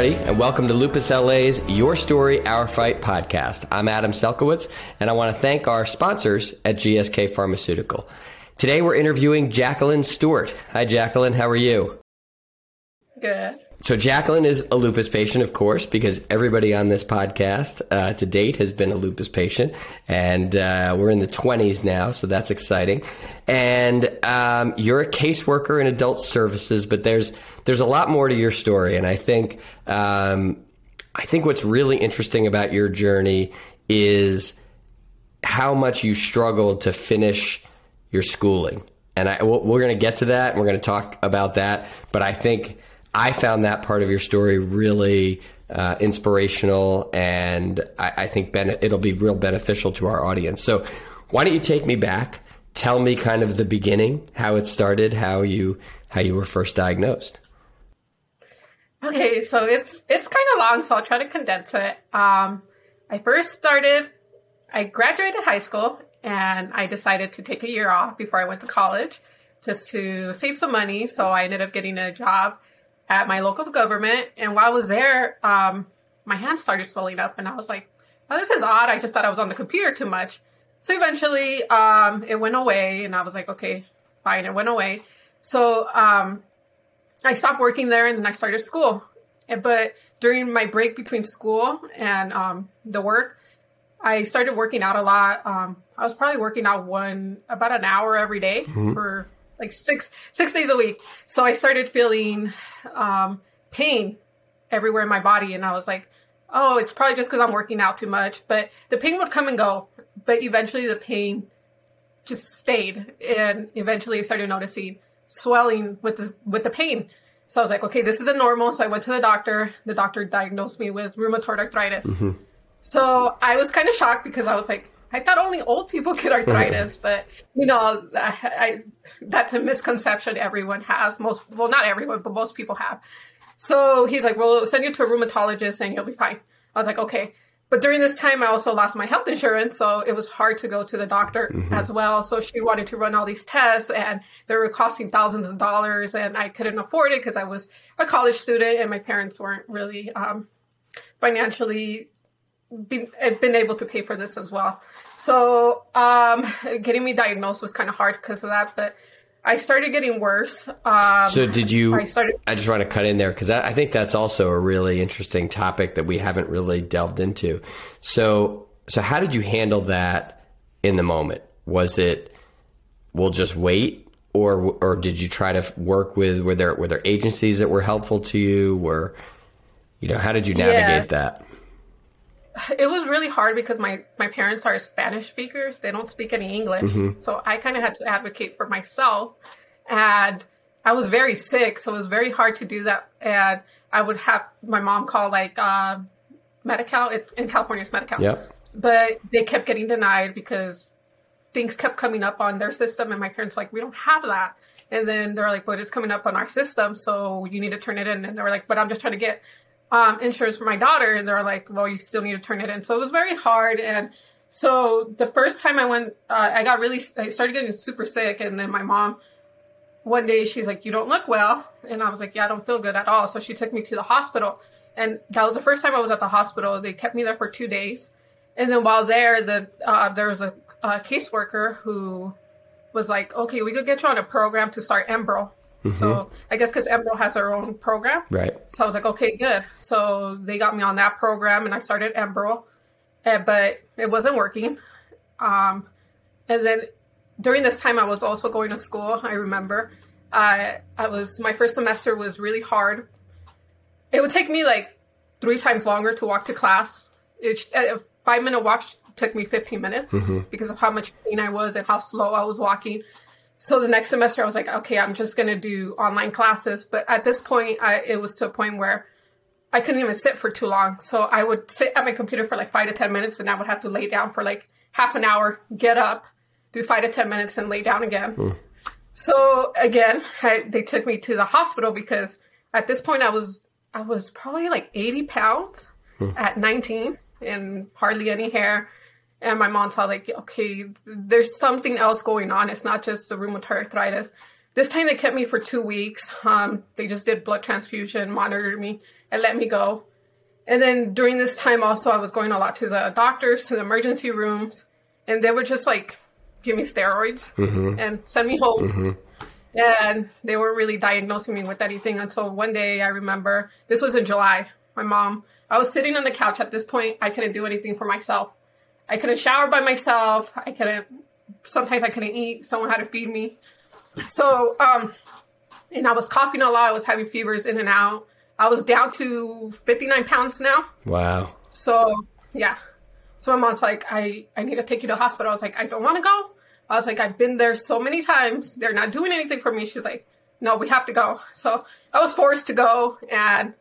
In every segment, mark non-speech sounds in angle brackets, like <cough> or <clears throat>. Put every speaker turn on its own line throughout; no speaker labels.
Everybody, and welcome to Lupus LA's Your Story, Our Fight podcast. I'm Adam Selkowitz, and I want to thank our sponsors at GSK Pharmaceutical. Today, we're interviewing Jacqueline Stewart. Hi, Jacqueline. How are you?
Good.
So, Jacqueline is a lupus patient, of course, because everybody on this podcast uh, to date has been a lupus patient. And uh, we're in the 20s now, so that's exciting. And um, you're a caseworker in adult services, but there's there's a lot more to your story. And I think um, I think what's really interesting about your journey is how much you struggled to finish your schooling. And I, we're going to get to that, and we're going to talk about that. But I think I found that part of your story really uh, inspirational, and I, I think ben- it'll be real beneficial to our audience. So, why don't you take me back? Tell me kind of the beginning, how it started, how you how you were first diagnosed.
Okay, so it's it's kind of long, so I'll try to condense it. Um, I first started. I graduated high school, and I decided to take a year off before I went to college, just to save some money. So I ended up getting a job at my local government. And while I was there, um, my hands started swelling up, and I was like, "Oh, this is odd." I just thought I was on the computer too much. So eventually, um, it went away, and I was like, "Okay, fine." It went away. So um, I stopped working there, and then I started school. But during my break between school and um, the work, I started working out a lot. Um, I was probably working out one about an hour every day mm-hmm. for like six six days a week. So I started feeling um, pain everywhere in my body, and I was like, "Oh, it's probably just because I'm working out too much." But the pain would come and go, but eventually the pain just stayed, and eventually I started noticing swelling with the with the pain. So I was like, "Okay, this isn't normal." So I went to the doctor. The doctor diagnosed me with rheumatoid arthritis. Mm-hmm. So I was kind of shocked because I was like, I thought only old people get arthritis, <laughs> but you know, I, I, that's a misconception everyone has. Most, well, not everyone, but most people have. So he's like, "Well, send you to a rheumatologist and you'll be fine." I was like, "Okay." But during this time, I also lost my health insurance, so it was hard to go to the doctor mm-hmm. as well. So she wanted to run all these tests, and they were costing thousands of dollars, and I couldn't afford it because I was a college student and my parents weren't really um, financially been, been able to pay for this as well. So um, getting me diagnosed was kind of hard because of that, but I started getting worse. Um,
so did you? I started. I just want to cut in there because I, I think that's also a really interesting topic that we haven't really delved into. So, so how did you handle that in the moment? Was it, we'll just wait, or or did you try to work with? Were there were there agencies that were helpful to you? Were you know how did you navigate yes. that?
It was really hard because my my parents are Spanish speakers. They don't speak any English, mm-hmm. so I kind of had to advocate for myself. And I was very sick, so it was very hard to do that. And I would have my mom call like uh, Medi-Cal. It's in California, it's Medi-Cal.
Yep.
But they kept getting denied because things kept coming up on their system, and my parents like, we don't have that. And then they're like, but it's coming up on our system, so you need to turn it in. And they were like, but I'm just trying to get um, insurance for my daughter, and they're like, "Well, you still need to turn it in." So it was very hard. And so the first time I went, uh, I got really, I started getting super sick, and then my mom, one day, she's like, "You don't look well," and I was like, "Yeah, I don't feel good at all." So she took me to the hospital, and that was the first time I was at the hospital. They kept me there for two days, and then while there, the uh, there was a, a caseworker who was like, "Okay, we could get you on a program to start Enbrel." Mm-hmm. So I guess because Enbrel has their own program.
Right.
So I was like, okay, good. So they got me on that program and I started Enbrel, uh, but it wasn't working. Um, and then during this time, I was also going to school. I remember I I was my first semester was really hard. It would take me like three times longer to walk to class. It, a five minute walk took me 15 minutes mm-hmm. because of how much pain I was and how slow I was walking so the next semester i was like okay i'm just going to do online classes but at this point I, it was to a point where i couldn't even sit for too long so i would sit at my computer for like five to ten minutes and i would have to lay down for like half an hour get up do five to ten minutes and lay down again mm. so again I, they took me to the hospital because at this point i was i was probably like 80 pounds mm. at 19 and hardly any hair and my mom saw like, okay, there's something else going on. It's not just the rheumatoid arthritis. this time they kept me for two weeks. Um, they just did blood transfusion, monitored me, and let me go. And then during this time, also, I was going a lot to the doctors, to the emergency rooms, and they would just like give me steroids and send me home. And they weren't really diagnosing me with anything until one day I remember this was in July. My mom, I was sitting on the couch at this point. I couldn't do anything for myself. I couldn't shower by myself. I couldn't, sometimes I couldn't eat. Someone had to feed me. So, um, and I was coughing a lot. I was having fevers in and out. I was down to 59 pounds now.
Wow.
So yeah. So my mom's like, I, I need to take you to the hospital. I was like, I don't want to go. I was like, I've been there so many times. They're not doing anything for me. She's like, no, we have to go. So I was forced to go. And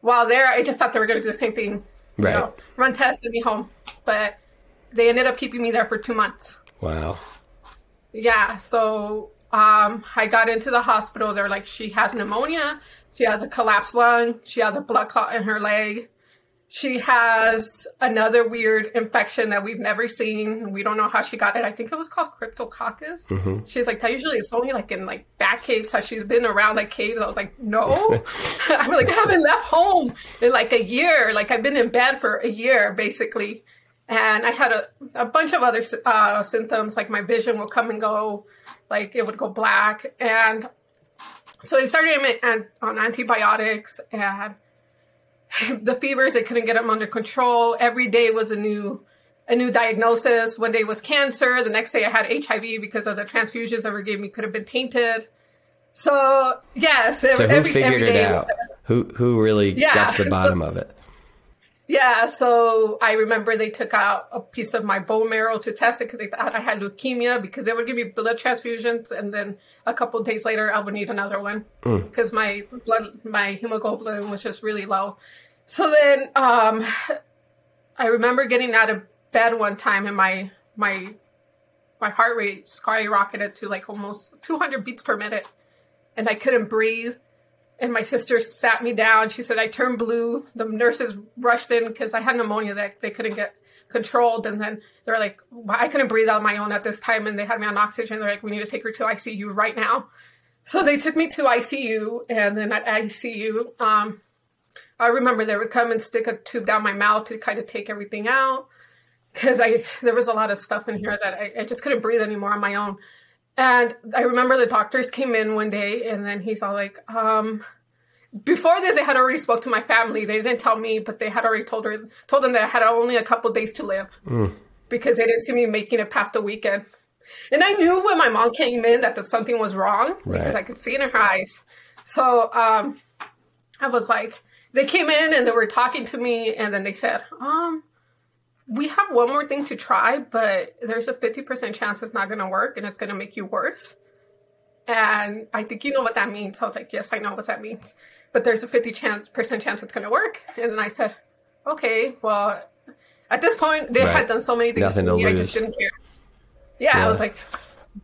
while there, I just thought they were going to do the same thing. you
Right.
know, run tests and me home. But they ended up keeping me there for two months.
Wow.
Yeah, so um, I got into the hospital. They're like, she has pneumonia, she has a collapsed lung, she has a blood clot in her leg, she has another weird infection that we've never seen. We don't know how she got it. I think it was called cryptococcus. She's like, that usually it's only like in like bat caves. How she's been around like caves. I was like, no. <laughs> <laughs> I'm like, I haven't left home in like a year. Like I've been in bed for a year basically and I had a, a bunch of other uh, symptoms, like my vision will come and go, like it would go black, and so they started me on, antibiotics, and <laughs> the fevers they couldn't get them under control. Every day was a new a new diagnosis. One day was cancer. The next day I had HIV because of the transfusions they were giving me could have been tainted. So yes,
So who
every,
figured
every
it out?
was-
Who who really
Yeah,
got to the <laughs>
so-
bottom of it?
Yeah, so I remember they took out a piece of my bone marrow to test it because they thought I had leukemia because they would give me blood transfusions and then a couple of days later I would need another one because my blood, my hemoglobin was just really low. So then um, I remember getting out of bed one time and my my my heart rate skyrocketed to like almost 200 beats per minute and I couldn't breathe and my sister sat me down. She said I turned blue. The nurses rushed in because I had pneumonia that they couldn't get controlled. And then they were like, well, I couldn't breathe on my own at this time. And they had me on oxygen. They're like, we need to take her to ICU right now. So they took me to ICU. And then at ICU, um, I remember they would come and stick a tube down my mouth to kind of take everything out because I there was a lot of stuff in here that I, I just couldn't breathe anymore on my own. And I remember the doctors came in one day, and then he's all like, um, before this, they had already spoke to my family. They didn't tell me, but they had already told her, told them that I had only a couple days to live because they didn't see me making it past the weekend. And I knew when my mom came in that the, something was wrong because I could see it in her eyes. So um, I was like, they came in and they were talking to me, and then they said, um, we have one more thing to try, but there's a 50% chance it's not going to work and it's going to make you worse. And I think you know what that means. I was like, yes, I know what that means. But there's a 50% chance, percent chance it's going to work. And then I said, okay, well, at this point, they
Right.
had done so many things
Nothing
to
to
I just didn't care. Yeah,
Yeah.
I was like,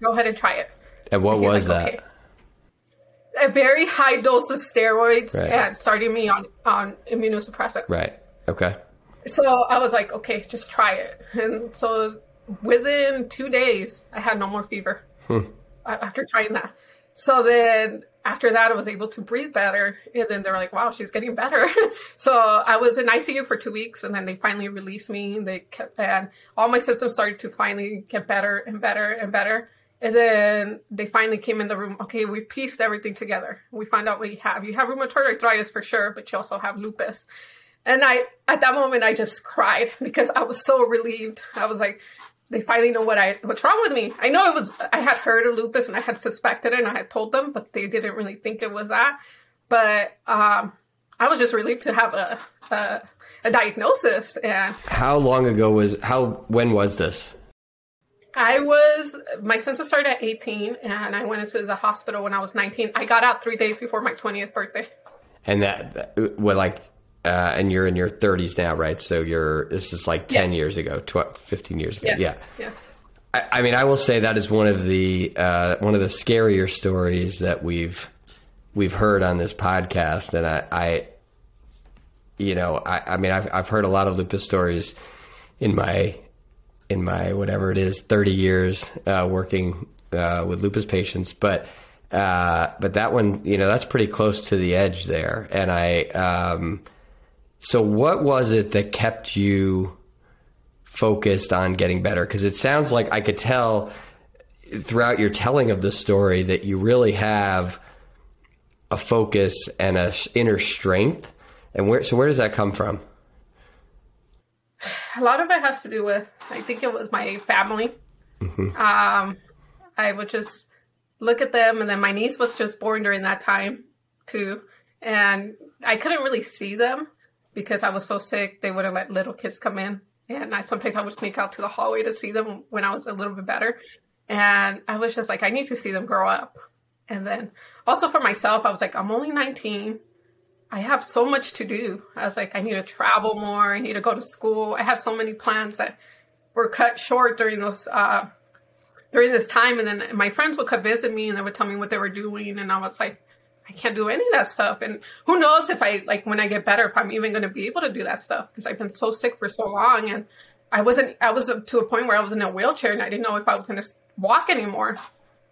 go ahead and try it.
And what
He's
was
like,
that?
okay. A very high dose of steroids
Right.
and starting me on, on immunosuppressant.
Right. Okay.
So I was like, okay, just try it. <laughs> And so within two days, I had no more fever hmm. a- after trying that. So then after that, I was able to breathe better. And then they were like, wow, she's getting better. <laughs> so I was in ICU for two weeks and then they finally released me. They kept, and all my systems started to finally get better and better and better. And then they finally came in the room. Okay, we pieced everything together. We found out what you have. You have rheumatoid arthritis for sure, but you also have lupus. And I, at that moment, I just cried <laughs> because I was so relieved. I was like, they finally know what I, what's wrong with me. I know it was, I had heard of lupus and I had suspected it and I had told them, but they didn't really think it was that. But, um, I was just relieved to have a, a, a diagnosis and
How long ago was how when was this?
I was, my census started at 18 and I went into the hospital when I was 19. I got out three days before my 20th birthday.
And that, what like uh, and you're in your 30s now, right? So you're this is like 10
Yes.
years ago, 12, 15 years ago.
Yes.
Yeah.
Yeah.
I, I mean, I will say that is one of the uh, one of the scarier stories that we've we've heard on this podcast, and I, I you know, I, I mean, I've I've heard a lot of lupus stories in my in my whatever it is, thirty years uh, working uh, with lupus patients, but Uh, but that one, you know, that's pretty close to the edge there. And I, um, so what was it that kept you focused on getting better? Because it sounds like I could tell throughout your telling of the story that you really have a focus and a inner strength. And where, so where does that come from?
A lot of it has to do with, I think it was my family. Mm-hmm. Um, I would just look at them, and then my niece was just born during that time too, and I couldn't really see them because I was so sick. They wouldn't let little kids come in, and I sometimes I would sneak out to the hallway to see them when I was a little bit better, and I was just like, I need to see them grow up, and then also for myself, I was like, I'm only 19. I have so much to do. I was like, I need to travel more. I need to go to school. I had so many plans that were cut short during those uh, during this time. And then my friends would come visit me and they would tell me what they were doing. And I was like, I can't do any of that stuff. And who knows if I, like, when I get better, if I'm even going to be able to do that stuff because I've been so sick for so long. And I wasn't, I was to a point where I was in a wheelchair and I didn't know if I was going to walk anymore.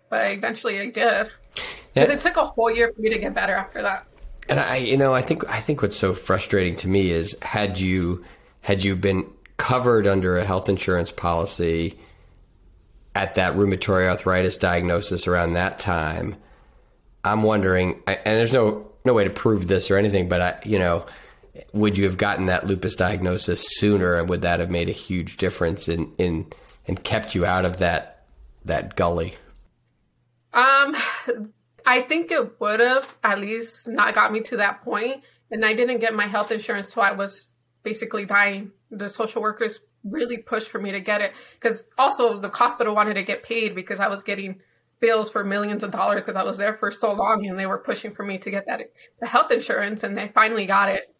But eventually I did. Because yeah. it took a whole year for me to get better after that.
And I, you know, I think, I think what's so frustrating to me is had you, had you been covered under a health insurance policy, at that rheumatoid arthritis diagnosis around that time, I'm wondering, and there's no no way to prove this or anything, but I, you know, would you have gotten that lupus diagnosis sooner, and would that have made a huge difference in in and kept you out of that that gully?
Um, I think it would have at least not got me to that point, and I didn't get my health insurance till I was basically dying. The social workers really pushed for me to get it because also the hospital wanted to get paid because I was getting bills for millions of dollars because I was there for so long and they were pushing for me to get that the health insurance and they finally got it.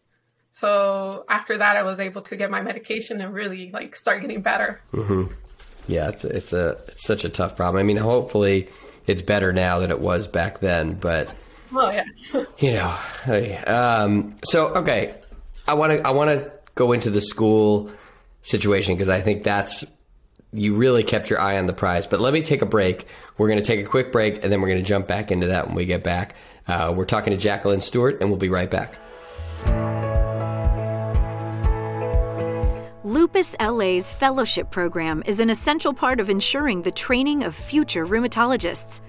So after that, I was able to get my medication and really like start getting better.
Mm-hmm. Yeah, it's it's a it's such a tough problem. I mean, hopefully it's better now than it was back then, but
oh yeah, <laughs>
you know. Um, so okay, I want to I want to go into the school situation because I think that's you really kept your eye on the prize. But let me take a break. We're going to take a quick break and then we're going to jump back into that when we get back. Uh, we're talking to Jacqueline Stewart and we'll be right back.
Lupus LA's fellowship program is an essential part of ensuring the training of future rheumatologists.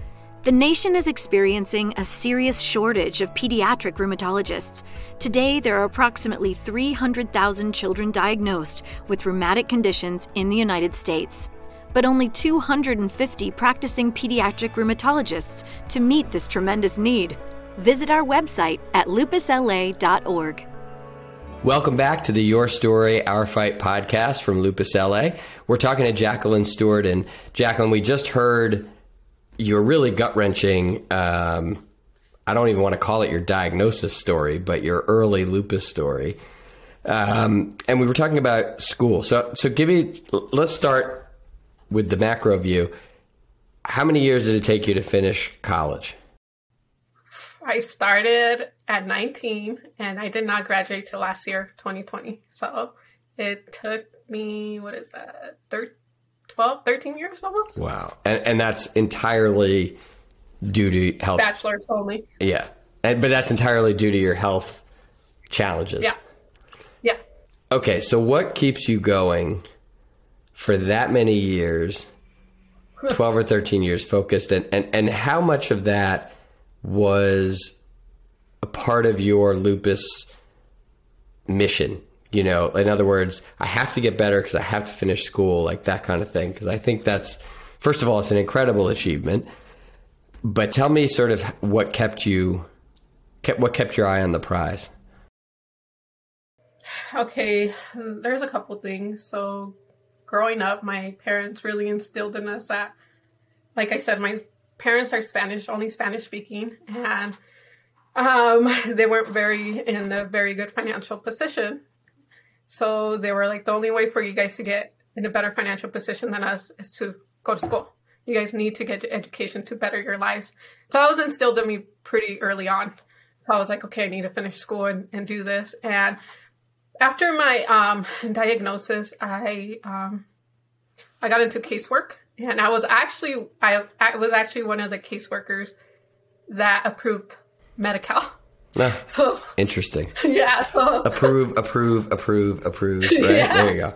The nation is experiencing a serious shortage of pediatric rheumatologists. Today, there are approximately 300,000 children diagnosed with rheumatic conditions in the United States, but only 250 practicing pediatric rheumatologists to meet this tremendous need. Visit our website at lupusla.org.
Welcome back to the Your Story, Our Fight podcast from Lupus LA. We're talking to Jacqueline Stewart. And Jacqueline, we just heard your really gut wrenching. Um, I don't even want to call it your diagnosis story, but your early lupus story. Um, and we were talking about school. So, so give me. Let's start with the macro view. How many years did it take you to finish college?
I started at 19 and I did not graduate till last year, 2020. So it took me, what is that, 13, 12, 13 years almost.
Wow. And, and that's entirely due to health.
Bachelor's only.
Yeah. And, but that's entirely due to your health challenges.
Yeah. Yeah.
Okay. So what keeps you going for that many years, 12 or 13 years focused? And, and, and how much of that was a part of your lupus mission? You know in other words i have to get better because i have to finish school like that kind of thing. Because i think that's first of all it's an incredible achievement. But tell me sort of what kept you kept what kept your eye on the prize?
Okay there's a couple things. So growing up my parents really instilled in us that like i said my parents are spanish only spanish speaking and um, <laughs> they weren't very in a very good financial position so they were like, the only way for you guys to get in a better financial position than us is to go to school. You guys need to get education to better your lives. So that was instilled in me pretty early on. So I was like, okay, I need to finish school and, and do this. And after my um, diagnosis, I um, I got into casework, and I was actually I, I was actually one of the caseworkers that approved Medi-Cal.
Ah,
So
interesting. <laughs>
yeah, so
Approve, approve, approve, approve. Right?
Yeah.
There you go.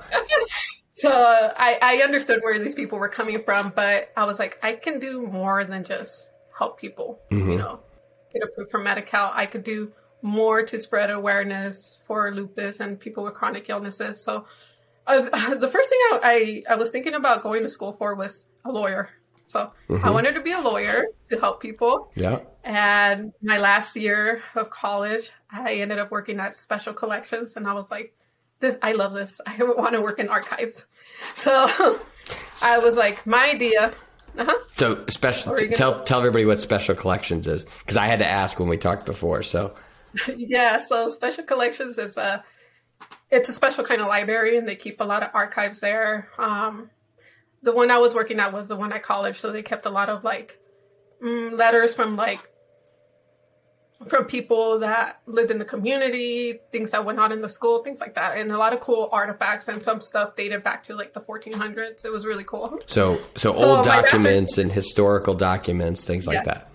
<laughs>
so I, I understood where these people were coming from, but I was like, I can do more than just help people, you know, get approved for Medi-Cal. I could do more to spread awareness for lupus and people with chronic illnesses. So uh, <laughs> the first thing I, I, I was thinking about going to school for was a lawyer. So I wanted to be a lawyer to help people.
Yeah.
And my last year of college, I ended up working at Special Collections, and I was like, "This, I love this. <laughs> I want to work in archives." So <laughs> I was like, "My idea." Uh-huh.
So special.
Are gonna-
Tell tell everybody what special collections is because I had to ask when we talked before. So <laughs>
Yeah. So Special Collections is a, it's a special kind of library, and they keep a lot of archives there. Um, the one I was working at was the one at college, so they kept a lot of like mm, letters from like from people that lived in the community, things that went on in the school, things like that, and a lot of cool artifacts and some stuff dated back to like the 1400s. It was really cool.
so so,
So
old documents and historical documents, things like
Yes.
that.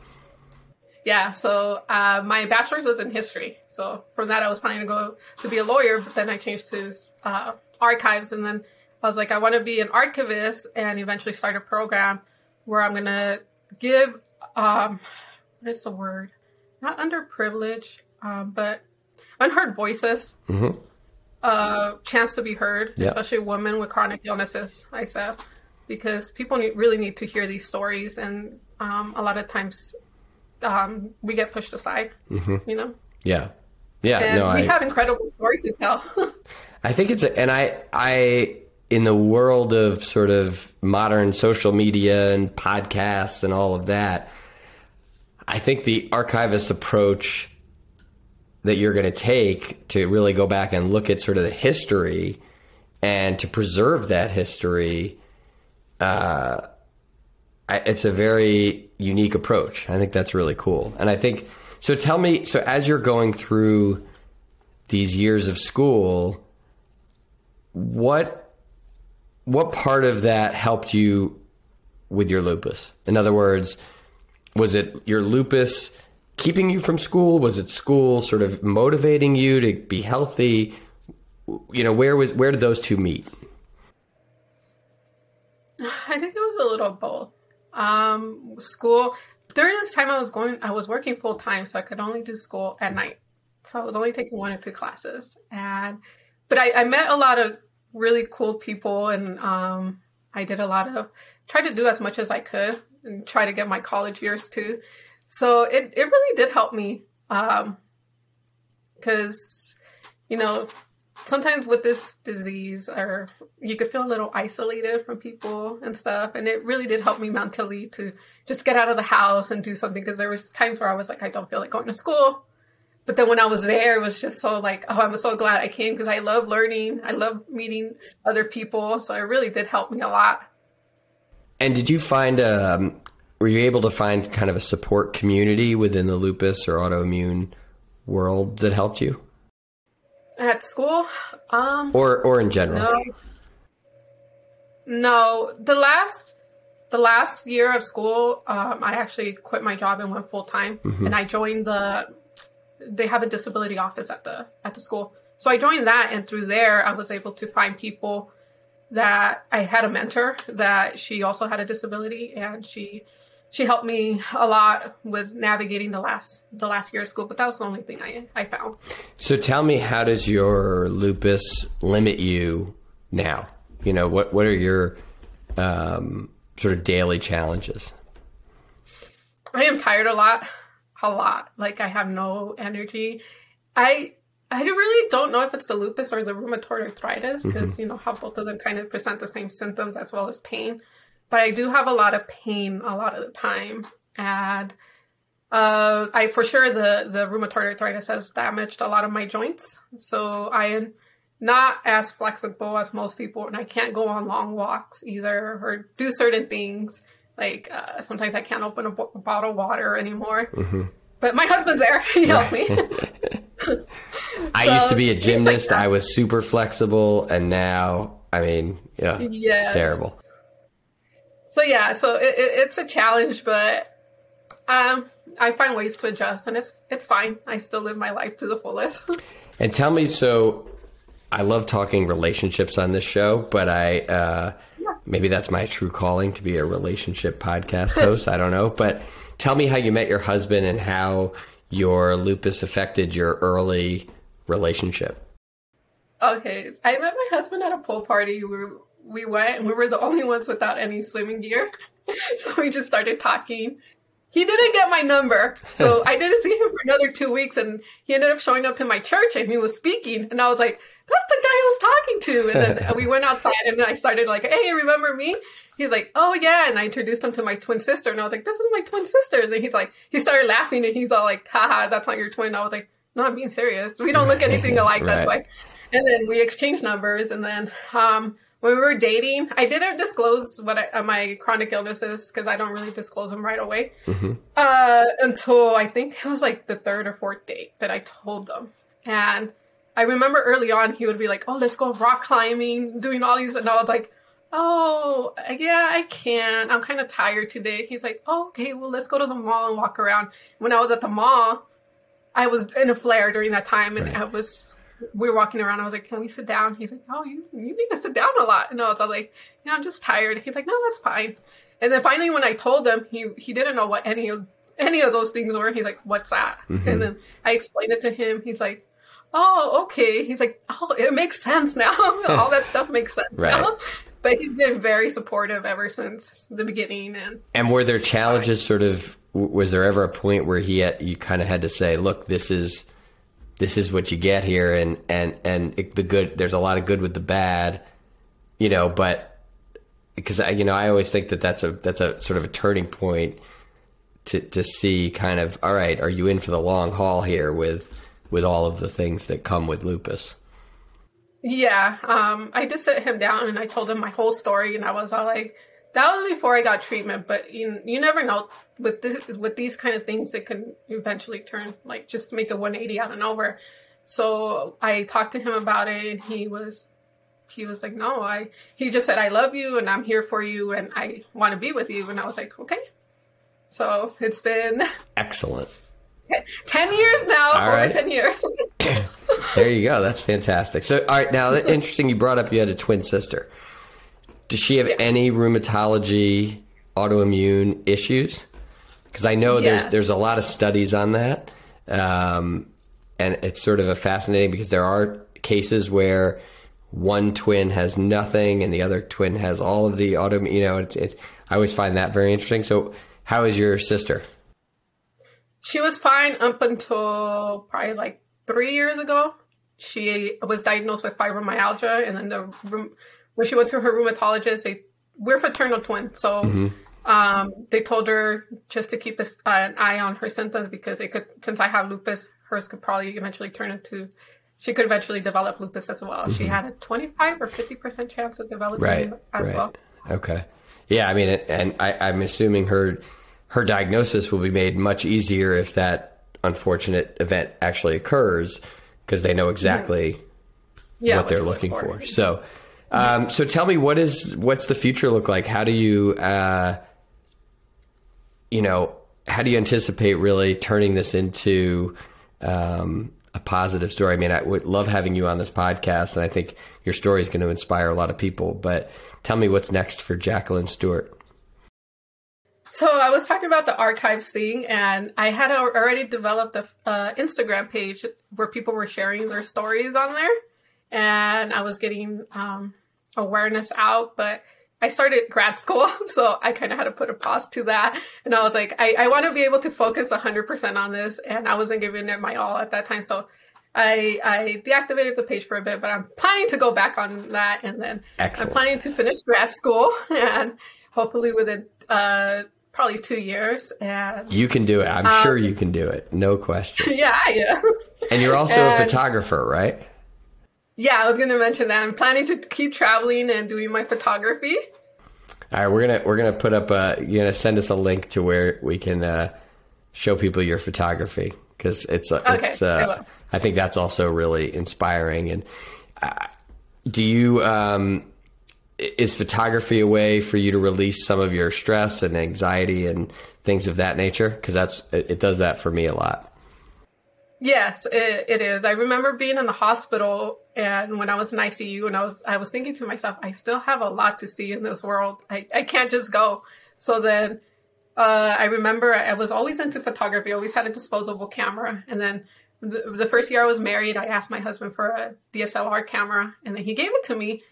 Yeah, so uh, my bachelor's was in history. So from that, I was planning to go to be a lawyer, but then I changed to uh, archives, and then I was like, I want to be an archivist, and eventually start a program where I'm gonna give um, what is the word? Not underprivileged, um, but unheard voices
Mhm.
a chance to be heard,
Yeah.
especially women with chronic illnesses. I said because people need, really need to hear these stories, and um, a lot of times um, we get pushed aside. You know,
Yeah. Yeah.
and
no,
we
I,
have incredible stories to tell. <laughs>
I think it's a, and I I in the world of sort of modern social media and podcasts and all of that, I think the archivist approach that you're going to take to really go back and look at sort of the history and to preserve that history, uh, it's a very unique approach. I think that's really cool. And I think so. Tell me, so as you're going through these years of school, what what part of that helped you with your lupus? In other words, was it your lupus keeping you from school? Was it school sort of motivating you to be healthy? You know, where was where did those two meet?
I think it was a little both. Um, school during this time I was going, I was working full time, so I could only do school at night. So I was only taking one or two classes, and but I, I met a lot of really cool people, and um, I did a lot of try to do as much as I could and try to get my college years too. So it it really did help me, because you know sometimes with this disease or you could feel a little isolated from people and stuff and it really did help me mentally to just get out of the house and do something because there was times where i was like i don't feel like going to school but then when i was there it was just so like oh i'm so glad i came because i love learning. I love meeting other people. So it really did help me a lot.
And did you find um, were you able to find kind of a support community within the lupus or autoimmune world that helped you,
at school? Um
or or in general?
No. No, the last the last year of school, um, I actually quit my job and went full time, and I joined the. They have a disability office at the at the school, so I joined that, and through there, I was able to find people that I had a mentor that she also had a disability, and she she helped me a lot with navigating the last the last year of school. But that was the only thing I I found.
So tell me, how does your lupus limit you now? You know, what what are your um, sort of daily challenges?
I am tired a lot, a lot. Like I have no energy. I I really don't know if it's the lupus or the rheumatoid arthritis because you know how both of them kind of present the same symptoms as well as pain. But I do have a lot of pain a lot of the time, and uh, I for sure the the rheumatoid arthritis has damaged a lot of my joints. So I am not as flexible as most people, and I can't go on long walks either or do certain things. Like uh, sometimes I can't open a, bottle of water anymore. But my husband's there; <laughs> he helps me. <laughs>
I
So,
used to be a
things like
gymnast. I was super flexible, and now, I mean, yeah,
Yes.
it's terrible.
so yeah, so it, it, it's a challenge, but um, I find ways to adjust, and it's it's fine. I still live my life to the fullest. <laughs>
And tell me, so I love talking relationships on this show, but I uh, maybe that's my true calling to be a relationship podcast host. I don't know, but tell me how you met your husband and how your lupus affected your early relationship.
Okay, I met my husband at a pool party. We we went and we were the only ones without any swimming gear, <laughs> so we just started talking. He didn't get my number, so <laughs> I didn't see him for another two weeks, and he ended up showing up to my church and he was speaking, and I was like, "That's the guy I was talking to." And then <laughs> we went outside, and I started like, "Hey, remember me?" He's like, "Oh yeah," and I introduced him to my twin sister, and I was like, "This is my twin sister." And then he's like, he started laughing, and he's all like, "Haha, that's not your twin." I was like, "No, I'm being serious. We don't look anything <laughs> alike. That's
Right.
why." And then we exchanged numbers, and then um, when we were dating, I didn't disclose what I, uh, my chronic illness is because I don't really disclose them right away. Uh, until I think it was like the third or fourth date that I told them, and I remember early on he would be like, "Oh, let's go rock climbing, doing all these," and I was like. Oh, yeah, I can't. I'm kind of tired today. He's like, oh, okay, well, let's go to the mall and walk around. When I was at the mall, I was in a flare during that time, and. I was we were walking around. I was like, "Can we sit down?" He's like, "Oh, you you need to sit down a lot." And I was like, "Yeah, I'm just tired." He's like, "No, that's fine." And then finally, when I told him, he he didn't know what any of any of those things were. He's like, "What's that?" And mm-hmm. then I explained it to him. He's like, "Oh, okay." He's like, "Oh, it makes sense now. <laughs> All that stuff makes sense
Right.
now." But he's been very supportive ever since the beginning, and
And were there challenges? Sort of, was there ever a point where he had, you kind of had to say, "Look, this is this is what you get here," and and and it, the good. There's a lot of good with the bad, you know. But because I, you know, I always think that that's a that's a sort of a turning point to to see kind of all right, are you in for the long haul here with with all of the things that come with lupus?
Yeah, um, I just sat him down and I told him my whole story, and I was all like, "That was before I got treatment, but you you never know with this with these kind of things, it can eventually turn like just make a 180 out of nowhere." So I talked to him about it, and he was he was like, "No, I." He just said, "I love you, and I'm here for you, and I want to be with you," and I was like, "Okay." So it's been
Excellent. <laughs>
ten years now,
All
over
right.
ten years. <laughs> <clears throat>
There you go. That's fantastic. So, all right, now <laughs> interesting. You brought up you had a twin sister. Does she have any rheumatology, autoimmune issues? Because I know there's
Yes.
there's a lot of studies on that, um, and it's sort of a fascinating because there are cases where one twin has nothing and the other twin has all of the autoimmune. You know, it's, it's I always find that very interesting. So, how is your sister?
She was fine up until probably like three years ago. She was diagnosed with fibromyalgia, and then the rheum- when she went to her rheumatologist, they we're fraternal twins, so um, they told her just to keep a s an eye on her symptoms because it could, since I have lupus, hers could probably eventually turn into. She could eventually develop lupus as well. She had a twenty-five or fifty percent chance of developing
Right.
it as
right.
well.
Okay. Yeah, I mean, and I, I'm assuming her her diagnosis will be made much easier if that unfortunate event actually occurs because they know exactly
Yeah,
what they're looking for. So, um, so tell me, what is what's the future look like? How do you, uh, you know, how do you anticipate really turning this into um, a positive story? I mean, I would love having you on this podcast, and I think your story is going to inspire a lot of people. But tell me what's next for Jacqueline Stewart.
So I was talking about the archives thing, and I had already developed a uh, Instagram page where people were sharing their stories on there, and I was getting um, awareness out. But I started grad school, <laughs> so I kind of had to put a pause to that. And I was like, I, I want to be able to focus 100% on this, and I wasn't giving it my all at that time. So I, I deactivated the page for a bit, but I'm planning to go back on that, and then
Excellent.
I'm planning to finish grad school, <laughs> and hopefully within uh, probably two years. And
You can do it. I'm
Um,
sure you can do it. No question. <laughs>
yeah, yeah.
And you're also a photographer, right?
Yeah, I was gonna mention that. I'm planning to keep traveling and doing my photography.
All right, we're gonna we're gonna put up a you're gonna send us a link to where we can uh, show people your photography because it's uh,
Okay,
it's
I
uh,
will.
I think that's also really inspiring. And uh, do you um, is photography a way for you to release some of your stress and anxiety and things of that nature? Because that's it, does that for me a lot.
Yes, it, it is. I remember being in the hospital and when I was in ICU and I was I was thinking to myself, I still have a lot to see in this world. I, I can't just go. So then uh, I remember I was always into photography, always had a disposable camera. And then the, the first year I was married, I asked my husband for a DSLR camera and then he gave it to me.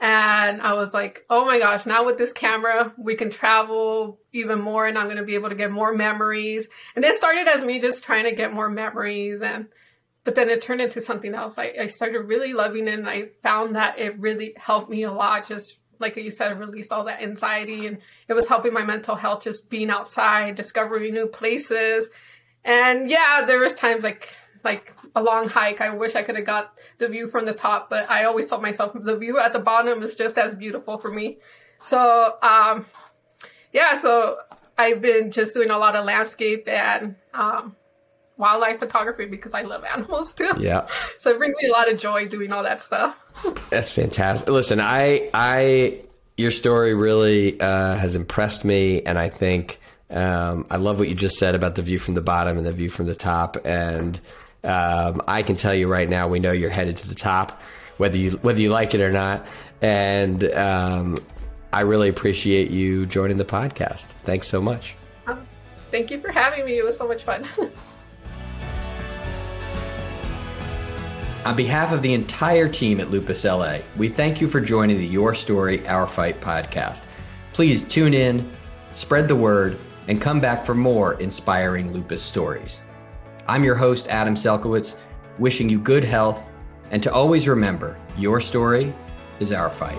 And I was like, oh my gosh, now with this camera, we can travel even more and I'm going to be able to get more memories. And it started as me just trying to get more memories. And, but then it turned into something else. I, I started really loving it and I found that it really helped me a lot. Just like you said, released all that anxiety and it was helping my mental health, just being outside, discovering new places. And yeah, there was times like, like a long hike. I wish I could have got the view from the top, but I always told myself the view at the bottom is just as beautiful for me. So, um, yeah, so I've been just doing a lot of landscape and um, wildlife photography because I love animals too.
Yeah. <laughs>
So it brings me a lot of joy doing all that stuff.
That's fantastic. Listen, I, I, your story really uh, has impressed me, and I think um, I love what you just said about the view from the bottom and the view from the top, and um, I can tell you right now, we know you're headed to the top, whether you whether you like it or not. And um, I really appreciate you joining the podcast. Thanks so much.
Um, thank you for having me. It was so much fun. <laughs>
On behalf of the entire team at Lupus LA, we thank you for joining the Your Story, Our Fight podcast. Please tune in, spread the word, and come back for more inspiring lupus stories. I'm your host, Adam Selkowitz, wishing you good health and to always remember your story is our fight.